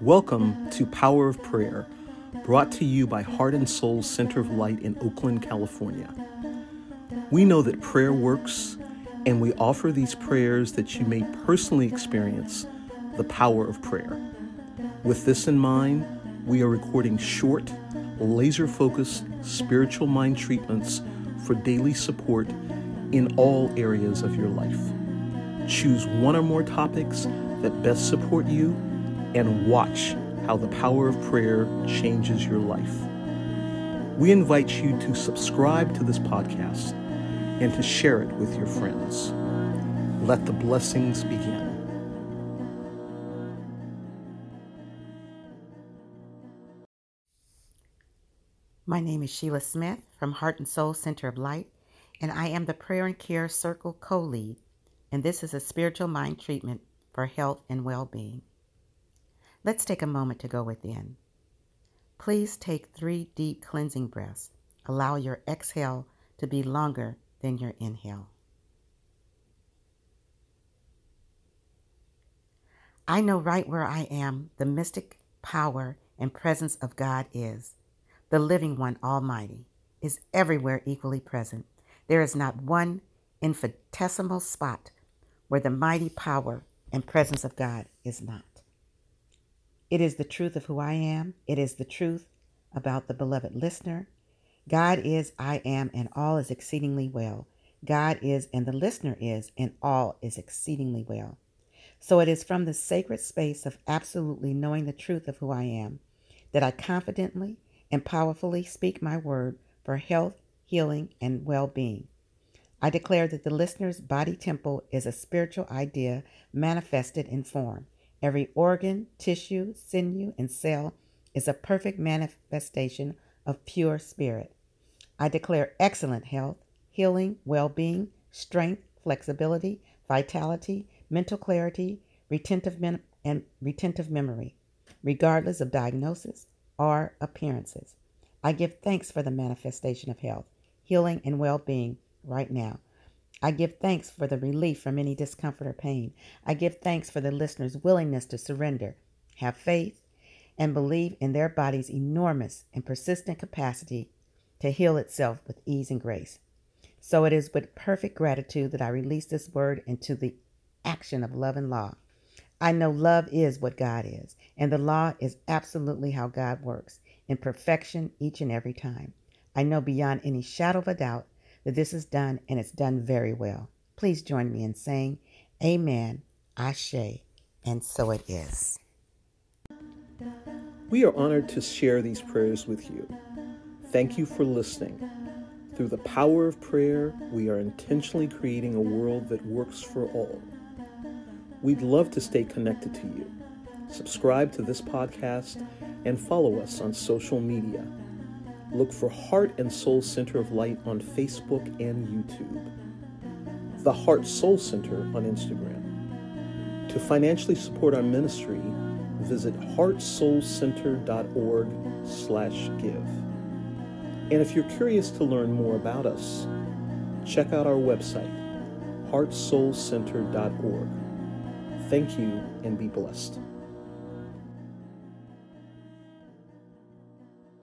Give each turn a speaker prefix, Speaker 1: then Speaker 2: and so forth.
Speaker 1: Welcome to Power of Prayer, brought to you by Heart and Soul Center of Light in Oakland, California. We know that prayer works, and we offer these prayers that you may personally experience the power of prayer. With this in mind, we are recording short, laser focused spiritual mind treatments for daily support in all areas of your life. Choose one or more topics that best support you and watch how the power of prayer changes your life. We invite you to subscribe to this podcast and to share it with your friends. Let the blessings begin.
Speaker 2: My name is Sheila Smith from Heart and Soul Center of Light, and I am the Prayer and Care Circle co lead, and this is a spiritual mind treatment for health and well being. Let's take a moment to go within. Please take three deep cleansing breaths. Allow your exhale to be longer than your inhale. I know right where I am the mystic power and presence of God is. The living one, Almighty, is everywhere equally present. There is not one infinitesimal spot where the mighty power and presence of God is not. It is the truth of who I am. It is the truth about the beloved listener. God is, I am, and all is exceedingly well. God is, and the listener is, and all is exceedingly well. So it is from the sacred space of absolutely knowing the truth of who I am that I confidently and powerfully speak my word for health, healing, and well being. I declare that the listener's body temple is a spiritual idea manifested in form. Every organ, tissue, sinew, and cell is a perfect manifestation of pure spirit. I declare excellent health, healing, well being, strength, flexibility, vitality, mental clarity, retentive, mem- and retentive memory, regardless of diagnosis or appearances. I give thanks for the manifestation of health, healing, and well being right now. I give thanks for the relief from any discomfort or pain. I give thanks for the listener's willingness to surrender, have faith, and believe in their body's enormous and persistent capacity to heal itself with ease and grace. So it is with perfect gratitude that I release this word into the action of love and law. I know love is what God is, and the law is absolutely how God works, in perfection each and every time. I know beyond any shadow of a doubt that this is done and it's done very well. Please join me in saying, Amen, Ashe, and so it is.
Speaker 1: We are honored to share these prayers with you. Thank you for listening. Through the power of prayer, we are intentionally creating a world that works for all. We'd love to stay connected to you. Subscribe to this podcast and follow us on social media Look for Heart and Soul Center of Light on Facebook and YouTube. The Heart Soul Center on Instagram. To financially support our ministry, visit heartsoulcenter.org slash give. And if you're curious to learn more about us, check out our website, heartsoulcenter.org. Thank you and be blessed.